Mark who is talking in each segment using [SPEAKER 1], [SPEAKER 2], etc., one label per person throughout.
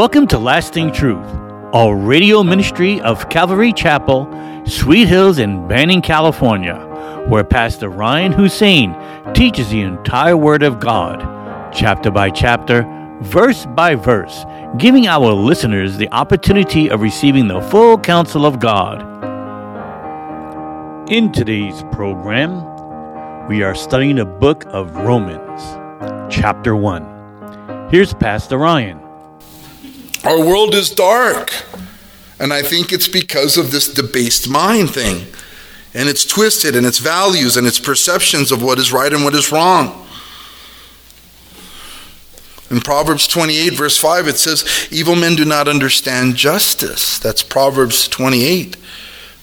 [SPEAKER 1] Welcome to Lasting Truth, a radio ministry of Calvary Chapel, Sweet Hills in Banning, California, where Pastor Ryan Hussein teaches the entire Word of God, chapter by chapter, verse by verse, giving our listeners the opportunity of receiving the full counsel of God. In today's program, we are studying the book of Romans, chapter 1. Here's Pastor Ryan.
[SPEAKER 2] Our world is dark. And I think it's because of this debased mind thing. And it's twisted and its values and its perceptions of what is right and what is wrong. In Proverbs 28, verse 5, it says, Evil men do not understand justice. That's Proverbs 28,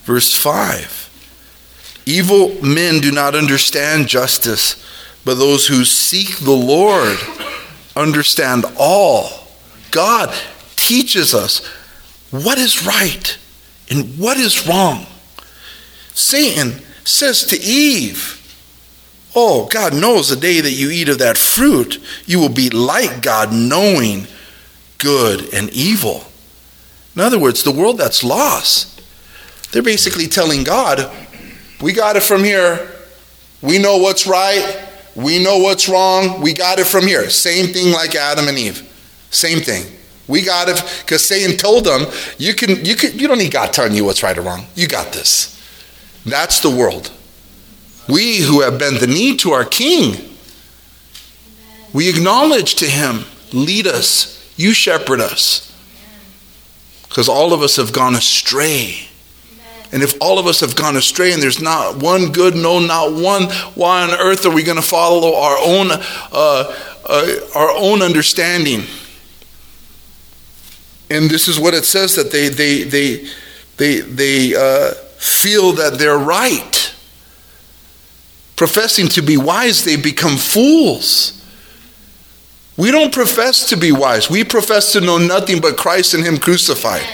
[SPEAKER 2] verse 5. Evil men do not understand justice, but those who seek the Lord understand all. God teaches us what is right and what is wrong. Satan says to Eve, Oh, God knows the day that you eat of that fruit, you will be like God, knowing good and evil. In other words, the world that's lost, they're basically telling God, We got it from here. We know what's right. We know what's wrong. We got it from here. Same thing like Adam and Eve. Same thing. We got it because Satan told them, you can, you can, you don't need God telling you what's right or wrong. You got this. That's the world. We who have bent the knee to our King, we acknowledge to Him, lead us, you shepherd us. Because all of us have gone astray. And if all of us have gone astray and there's not one good, no, not one, why on earth are we going to follow our own, uh, uh, our own understanding? And this is what it says that they, they, they, they, they uh, feel that they're right. Professing to be wise, they become fools. We don't profess to be wise. We profess to know nothing but Christ and Him crucified.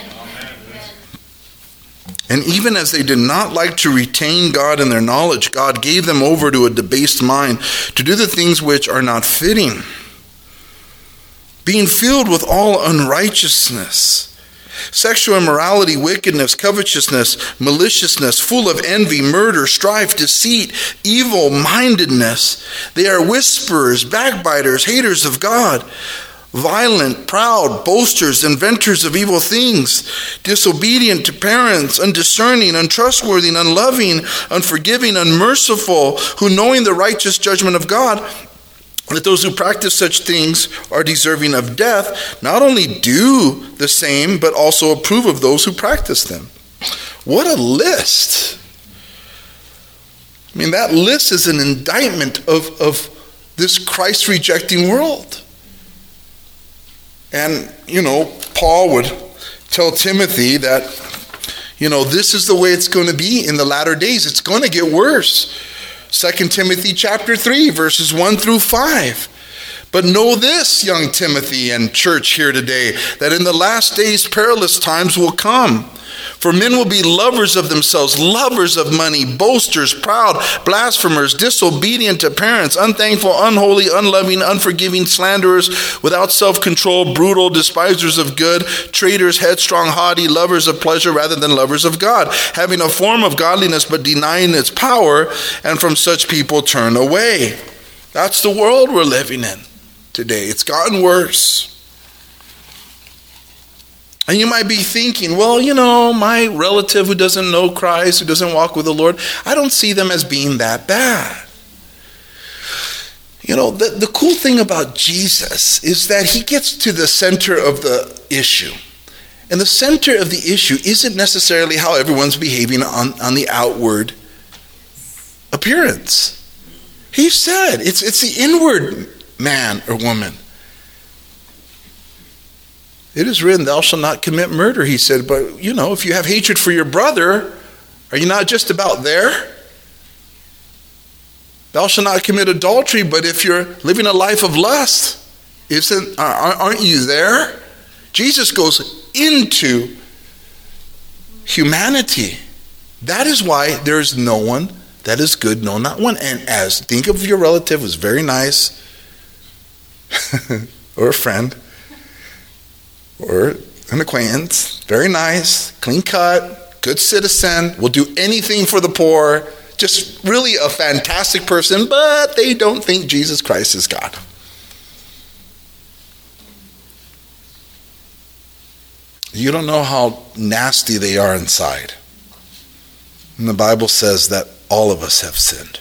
[SPEAKER 2] And even as they did not like to retain God in their knowledge, God gave them over to a debased mind to do the things which are not fitting being filled with all unrighteousness, sexual immorality, wickedness, covetousness, maliciousness, full of envy, murder, strife, deceit, evil mindedness. They are whisperers, backbiters, haters of God. Violent, proud, boasters, inventors of evil things, disobedient to parents, undiscerning, untrustworthy, unloving, unforgiving, unmerciful, who knowing the righteous judgment of God, that those who practice such things are deserving of death not only do the same, but also approve of those who practice them. What a list! I mean, that list is an indictment of, of this Christ rejecting world. And, you know, Paul would tell Timothy that, you know, this is the way it's going to be in the latter days. It's going to get worse. 2 Timothy chapter 3 verses 1 through 5. But know this, young Timothy and church here today, that in the last days perilous times will come. For men will be lovers of themselves, lovers of money, boasters, proud, blasphemers, disobedient to parents, unthankful, unholy, unloving, unforgiving, slanderers, without self control, brutal, despisers of good, traitors, headstrong, haughty, lovers of pleasure rather than lovers of God, having a form of godliness but denying its power, and from such people turn away. That's the world we're living in today. It's gotten worse. And you might be thinking, well, you know, my relative who doesn't know Christ, who doesn't walk with the Lord, I don't see them as being that bad. You know, the, the cool thing about Jesus is that he gets to the center of the issue. And the center of the issue isn't necessarily how everyone's behaving on, on the outward appearance. He said it's, it's the inward man or woman. It is written, Thou shalt not commit murder, he said. But, you know, if you have hatred for your brother, are you not just about there? Thou shalt not commit adultery, but if you're living a life of lust, isn't, uh, aren't you there? Jesus goes into humanity. That is why there is no one that is good, no, not one. And as think of your relative who's very nice, or a friend, or an acquaintance, very nice, clean cut, good citizen, will do anything for the poor, just really a fantastic person, but they don't think Jesus Christ is God. You don't know how nasty they are inside. And the Bible says that all of us have sinned.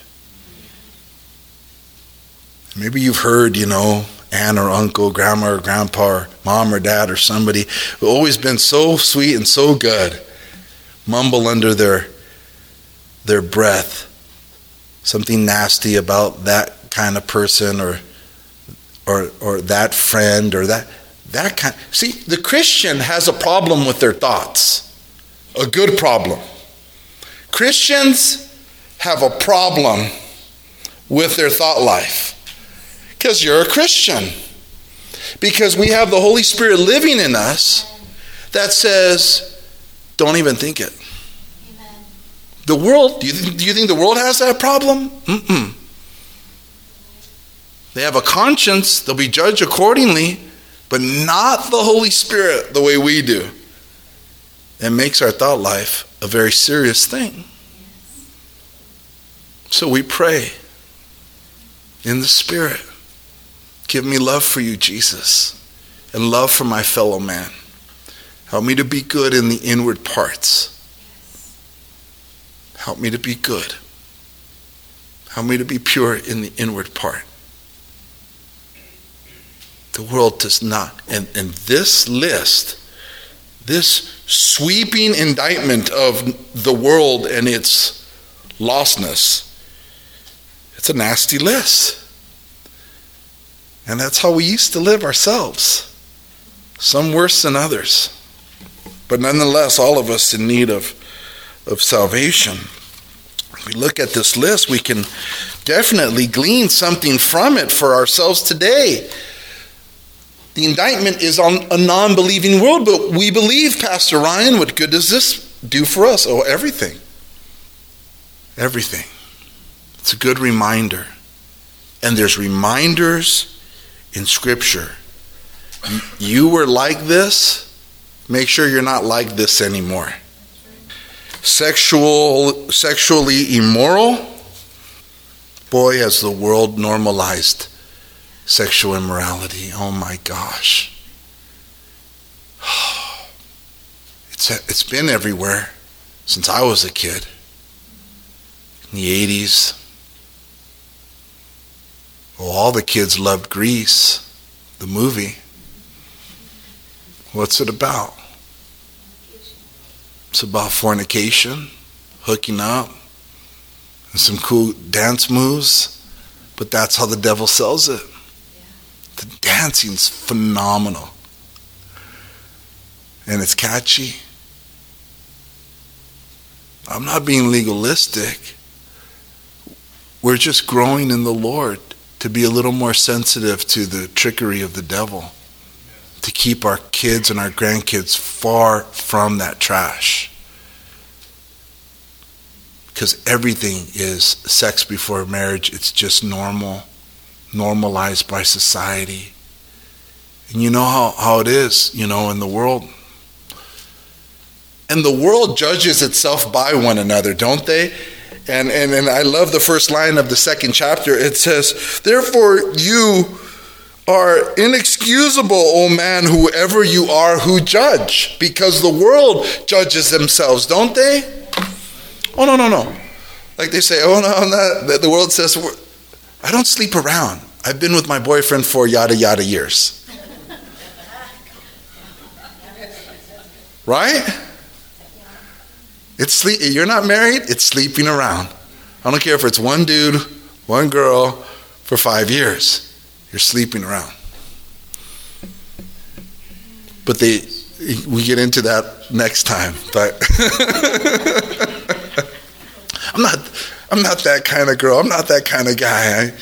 [SPEAKER 2] Maybe you've heard, you know, aunt or uncle, grandma or grandpa, or mom or dad or somebody who always been so sweet and so good mumble under their their breath something nasty about that kind of person or or or that friend or that that kind see the christian has a problem with their thoughts a good problem. Christians have a problem with their thought life because you're a Christian. Because we have the Holy Spirit living in us that says, don't even think it. Amen. The world, do you, th- do you think the world has that problem? Mm-mm. They have a conscience, they'll be judged accordingly, but not the Holy Spirit the way we do. It makes our thought life a very serious thing. So we pray in the Spirit. Give me love for you, Jesus, and love for my fellow man. Help me to be good in the inward parts. Help me to be good. Help me to be pure in the inward part. The world does not. And, and this list, this sweeping indictment of the world and its lostness, it's a nasty list. And that's how we used to live ourselves. Some worse than others. But nonetheless, all of us in need of, of salvation. If we look at this list, we can definitely glean something from it for ourselves today. The indictment is on a non believing world, but we believe, Pastor Ryan, what good does this do for us? Oh, everything. Everything. It's a good reminder. And there's reminders in Scripture. You were like this, make sure you're not like this anymore. Sexual, sexually immoral, boy, has the world normalized sexual immorality. Oh my gosh. It's, it's been everywhere since I was a kid. In the 80s, well, all the kids loved Grease, the movie. What's it about? It's about fornication, hooking up, and some cool dance moves, but that's how the devil sells it. The dancing's phenomenal. And it's catchy. I'm not being legalistic. We're just growing in the Lord to be a little more sensitive to the trickery of the devil, to keep our kids and our grandkids far from that trash. Because everything is sex before marriage, it's just normal, normalized by society. And you know how, how it is, you know, in the world. And the world judges itself by one another, don't they? And, and, and I love the first line of the second chapter. It says, Therefore, you are inexcusable, O man, whoever you are who judge, because the world judges themselves, don't they? Oh, no, no, no. Like they say, oh, no, I'm not. The world says, I don't sleep around. I've been with my boyfriend for yada, yada years. Right? It's sleep. You're not married. It's sleeping around. I don't care if it's one dude, one girl, for five years. You're sleeping around. But they, we get into that next time. But I'm not, I'm not that kind of girl. I'm not that kind of guy. I,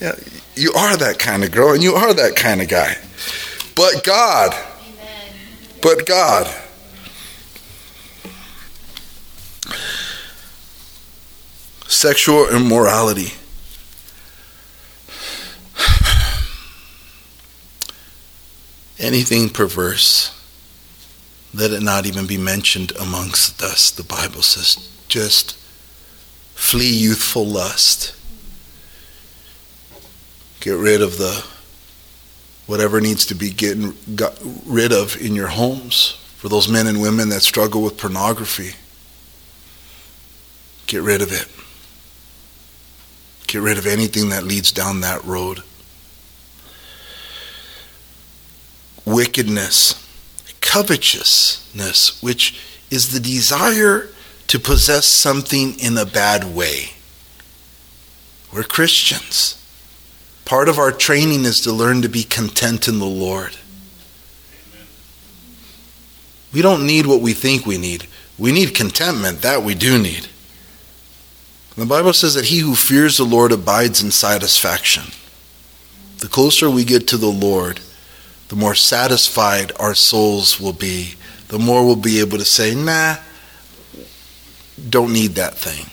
[SPEAKER 2] yeah, you are that kind of girl, and you are that kind of guy. But God, Amen. but God sexual immorality. anything perverse, let it not even be mentioned amongst us, the Bible says. Just flee youthful lust. Get rid of the whatever needs to be getting got rid of in your homes for those men and women that struggle with pornography. Get rid of it. Get rid of anything that leads down that road. Wickedness, covetousness, which is the desire to possess something in a bad way. We're Christians. Part of our training is to learn to be content in the Lord. We don't need what we think we need. We need contentment. That we do need. The Bible says that he who fears the Lord abides in satisfaction. The closer we get to the Lord, the more satisfied our souls will be. The more we'll be able to say, nah, don't need that thing.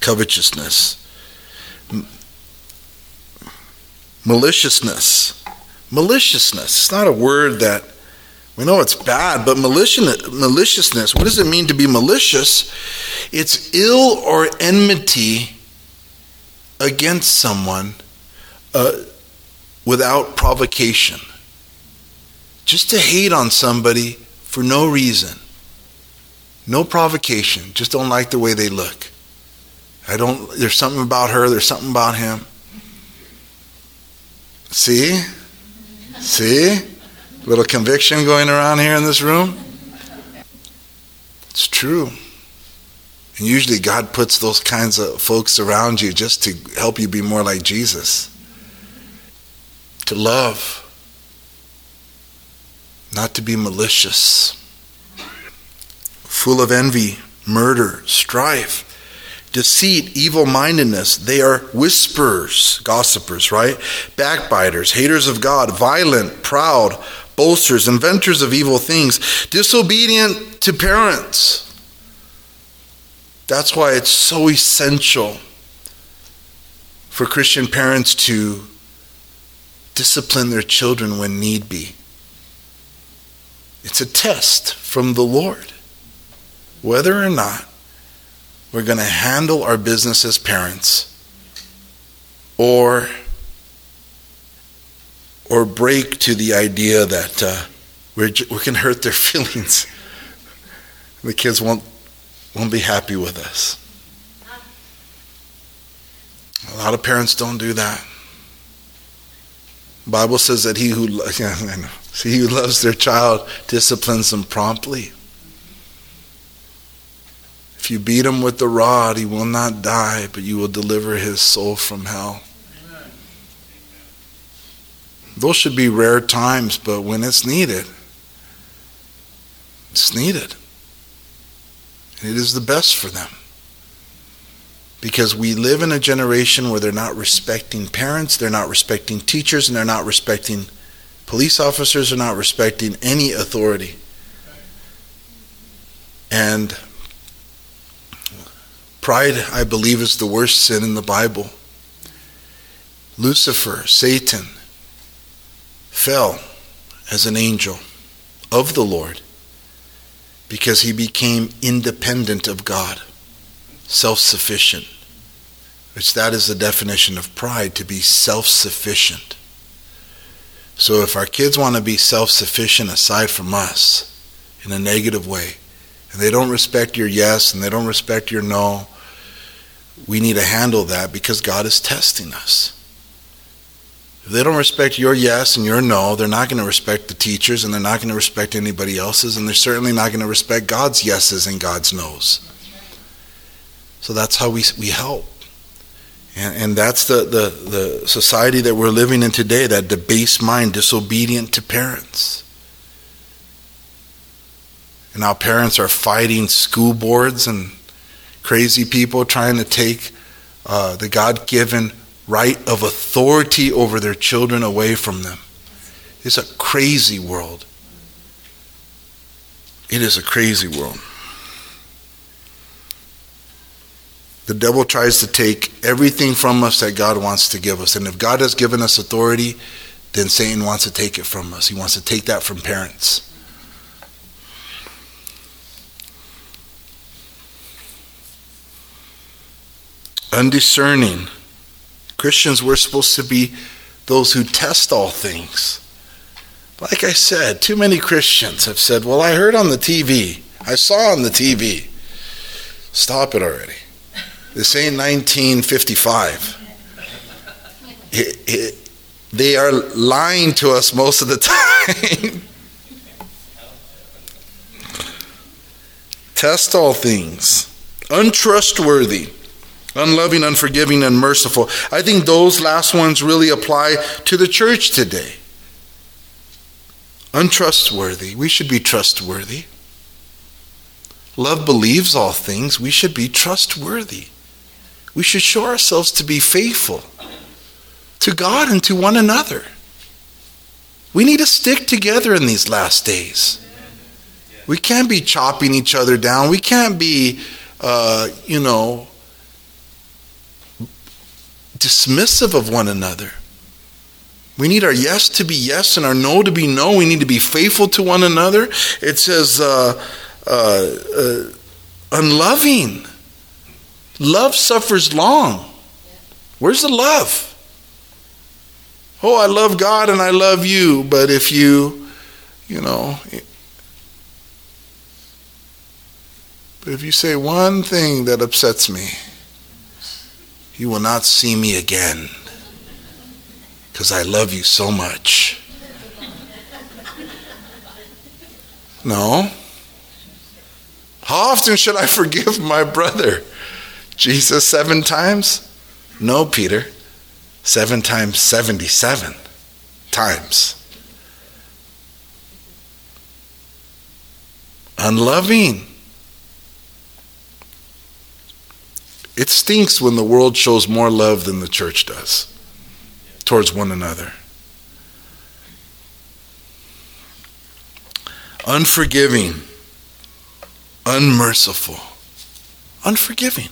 [SPEAKER 2] Covetousness. Maliciousness. Maliciousness. It's not a word that we know it's bad, but maliciousness, what does it mean to be malicious? It's ill or enmity against someone uh, without provocation. Just to hate on somebody for no reason. No provocation. Just don't like the way they look. I don't, there's something about her, there's something about him. See? See? Little conviction going around here in this room? It's true. And usually God puts those kinds of folks around you just to help you be more like Jesus. To love, not to be malicious, full of envy, murder, strife deceit, evil mindedness. They are whisperers, gossipers, right? Backbiters, haters of God, violent, proud, boasters, inventors of evil things, disobedient to parents. That's why it's so essential for Christian parents to discipline their children when need be. It's a test from the Lord. Whether or not we're going to handle our business as parents or or break to the idea that uh, we're, we can hurt their feelings. the kids won't, won't be happy with us. A lot of parents don't do that. The Bible says that he who, he who loves their child disciplines them promptly. If you beat him with the rod, he will not die, but you will deliver his soul from hell. Those should be rare times, but when it's needed, it's needed. And it is the best for them. Because we live in a generation where they're not respecting parents, they're not respecting teachers, and they're not respecting police officers, they're not respecting any authority. And pride, I believe, is the worst sin in the Bible. Lucifer, Satan, fell as an angel of the Lord because he became independent of God, self sufficient. Which that is the definition of pride, to be self sufficient. So if our kids want to be self sufficient aside from us in a negative way, and they don't respect your yes and they don't respect your no, we need to handle that because God is testing us. If they don't respect your yes and your no, they're not going to respect the teachers and they're not going to respect anybody else's, and they're certainly not going to respect God's yeses and God's nos. So that's how we, we help. And, and that's the, the, the society that we're living in today, that debased mind, disobedient to parents. And now parents are fighting school boards and crazy people trying to take uh, the God given right of authority over their children away from them. It's a crazy world. It is a crazy world. The devil tries to take everything from us that God wants to give us. And if God has given us authority, then Satan wants to take it from us. He wants to take that from parents. Undiscerning. Christians, we're supposed to be those who test all things. Like I said, too many Christians have said, Well, I heard on the TV, I saw on the TV. Stop it already. This ain't 1955. It, it, they are lying to us most of the time. Test all things. Untrustworthy, unloving, unforgiving, unmerciful. I think those last ones really apply to the church today. Untrustworthy. We should be trustworthy. Love believes all things. We should be trustworthy. We should show ourselves to be faithful to God and to one another. We need to stick together in these last days. We can't be chopping each other down. We can't be, uh, you know, dismissive of one another. We need our yes to be yes and our no to be no. We need to be faithful to one another. It says, uh, uh, uh unloving. Love suffers long. Where's the love? Oh, I love God and I love you, but if you, you know, but if you say one thing that upsets me, you will not see me again because I love you so much. No. How often should I forgive my brother? Jesus, seven times? No, Peter. Seven times 77 times. Unloving. It stinks when the world shows more love than the church does towards one another. Unforgiving, unmerciful, unforgiving.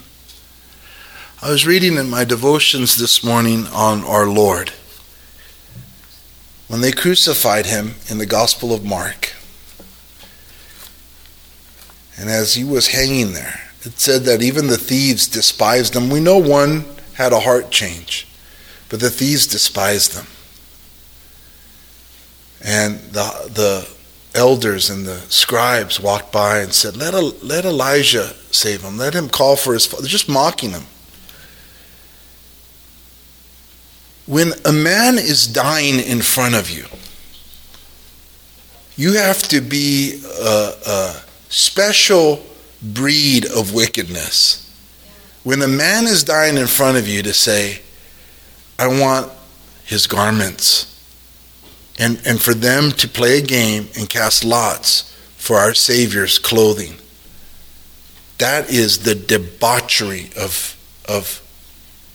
[SPEAKER 2] I was reading in my devotions this morning on our Lord. When they crucified him in the Gospel of Mark, and as he was hanging there, it said that even the thieves despised them. We know one had a heart change, but the thieves despised them. And the, the elders and the scribes walked by and said, let, let Elijah save him. Let him call for his father. They're just mocking him. When a man is dying in front of you, you have to be a, a special breed of wickedness. When a man is dying in front of you to say, I want his garments, and, and for them to play a game and cast lots for our Savior's clothing. That is the debauchery of, of,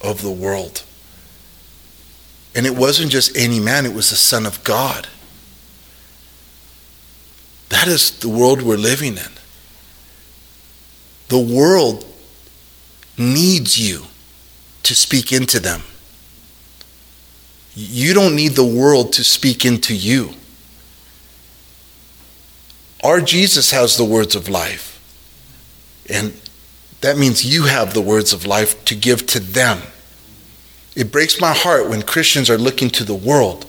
[SPEAKER 2] of the world. And it wasn't just any man, it was the Son of God. That is the world we're living in. The world needs you to speak into them. You don't need the world to speak into you. Our Jesus has the words of life. And that means you have the words of life to give to them. It breaks my heart when Christians are looking to the world.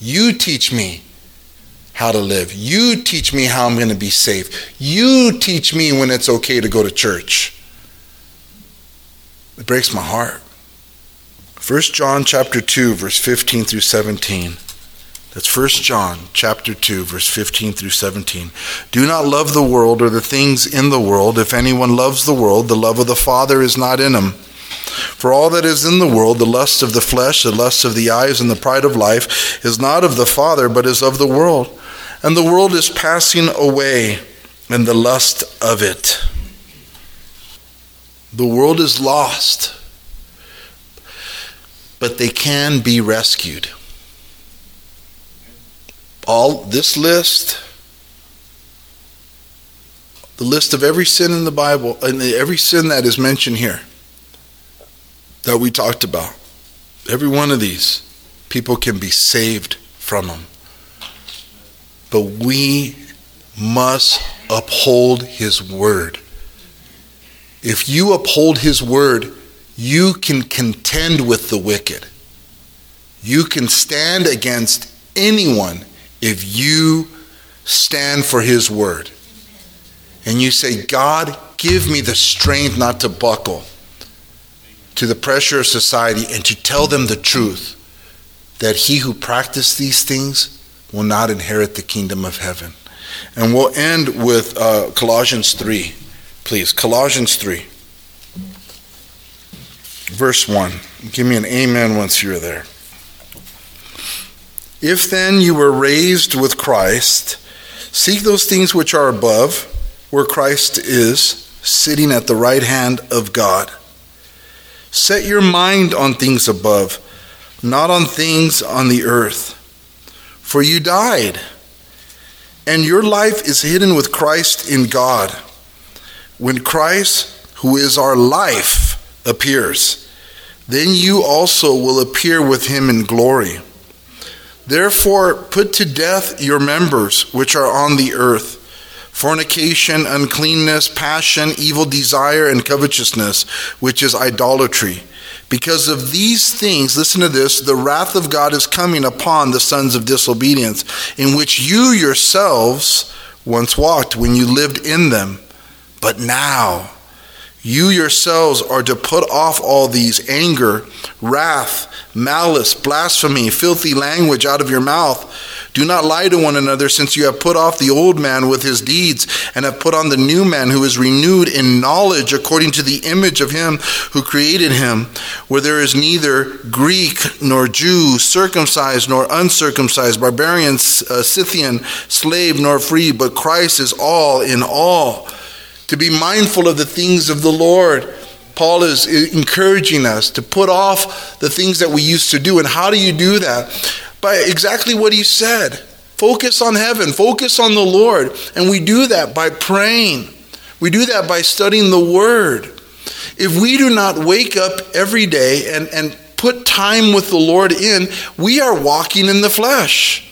[SPEAKER 2] You teach me how to live. You teach me how I'm going to be safe. You teach me when it's okay to go to church. It breaks my heart. 1 John chapter 2 verse 15 through 17. That's 1 John chapter 2 verse 15 through 17. Do not love the world or the things in the world. If anyone loves the world, the love of the Father is not in him. For all that is in the world, the lust of the flesh, the lust of the eyes, and the pride of life, is not of the Father, but is of the world. And the world is passing away, and the lust of it. The world is lost, but they can be rescued. All this list, the list of every sin in the Bible, and every sin that is mentioned here that we talked about. Every one of these people can be saved from them. But we must uphold his word. If you uphold his word, you can contend with the wicked. You can stand against anyone if you stand for his word. And you say, God, give me the strength not to buckle to the pressure of society and to tell them the truth that he who practices these things will not inherit the kingdom of heaven. And we'll end with uh, Colossians 3. Please, Colossians 3. Verse 1. Give me an amen once you're there. If then you were raised with Christ, seek those things which are above, where Christ is, sitting at the right hand of God. Set your mind on things above, not on things on the earth. For you died, and your life is hidden with Christ in God. When Christ, who is our life, appears, then you also will appear with him in glory. Therefore, put to death your members which are on the earth fornication, uncleanness, passion, evil desire, and covetousness, which is idolatry. Because of these things, listen to this, the wrath of God is coming upon the sons of disobedience, in which you yourselves once walked when you lived in them. But now, you yourselves are to put off all these anger, wrath, malice, blasphemy, filthy language out of your mouth. Do not lie to one another, since you have put off the old man with his deeds, and have put on the new man who is renewed in knowledge according to the image of him who created him, where there is neither Greek nor Jew, circumcised nor uncircumcised, barbarian, uh, Scythian, slave nor free, but Christ is all in all. To be mindful of the things of the Lord. Paul is encouraging us to put off the things that we used to do. And how do you do that? By exactly what he said. Focus on heaven, focus on the Lord. And we do that by praying. We do that by studying the Word. If we do not wake up every day and, and put time with the Lord in, we are walking in the flesh.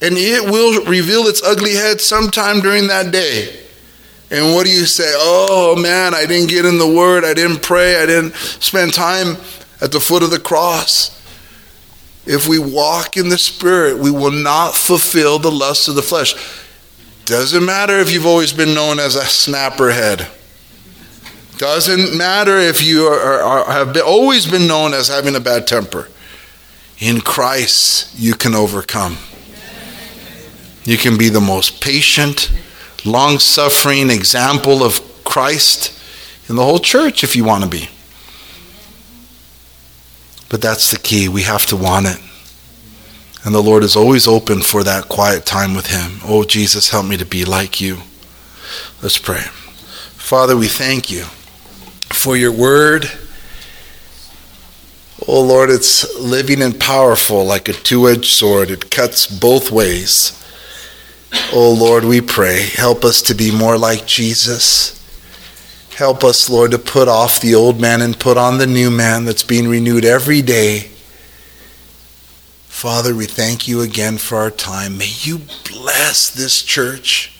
[SPEAKER 2] And it will reveal its ugly head sometime during that day. And what do you say? Oh man, I didn't get in the Word, I didn't pray, I didn't spend time at the foot of the cross. If we walk in the Spirit, we will not fulfill the lusts of the flesh. Doesn't matter if you've always been known as a snapperhead. Doesn't matter if you are, are, have been, always been known as having a bad temper. In Christ, you can overcome. You can be the most patient, long suffering example of Christ in the whole church if you want to be. But that's the key. We have to want it. And the Lord is always open for that quiet time with Him. Oh, Jesus, help me to be like you. Let's pray. Father, we thank you for your word. Oh, Lord, it's living and powerful like a two edged sword, it cuts both ways. Oh, Lord, we pray. Help us to be more like Jesus. Help us, Lord, to put off the old man and put on the new man that's being renewed every day. Father, we thank you again for our time. May you bless this church.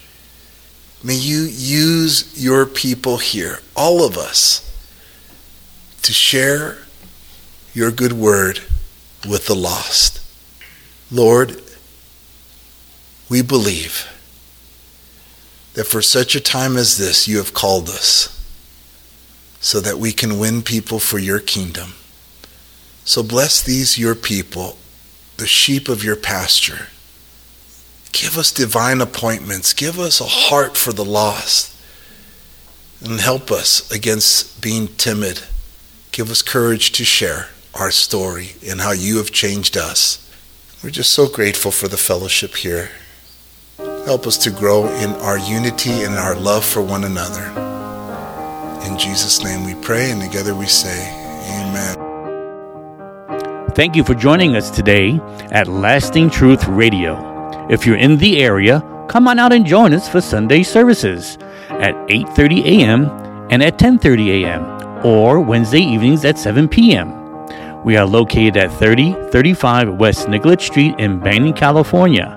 [SPEAKER 2] May you use your people here, all of us, to share your good word with the lost. Lord, we believe that for such a time as this, you have called us so that we can win people for your kingdom. So bless these, your people, the sheep of your pasture. Give us divine appointments. Give us a heart for the lost. And help us against being timid. Give us courage to share our story and how you have changed us. We're just so grateful for the fellowship here. Help us to grow in our unity and our love for one another. In Jesus' name we pray, and together we say, Amen.
[SPEAKER 1] Thank you for joining us today at Lasting Truth Radio. If you're in the area, come on out and join us for Sunday services at 8:30 a.m. and at 10:30 a.m. or Wednesday evenings at 7 p.m. We are located at 3035 West Nicolet Street in Banning, California.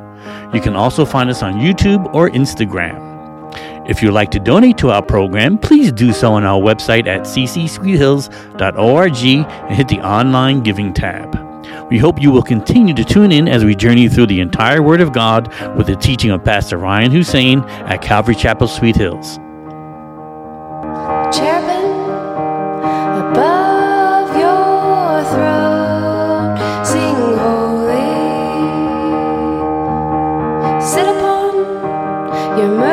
[SPEAKER 1] You can also find us on YouTube or Instagram. If you'd like to donate to our program, please do so on our website at ccsweethills.org and hit the online giving tab. We hope you will continue to tune in as we journey through the entire Word of God with the teaching of Pastor Ryan Hussein at Calvary Chapel, Sweet Hills. Sit upon your mercy.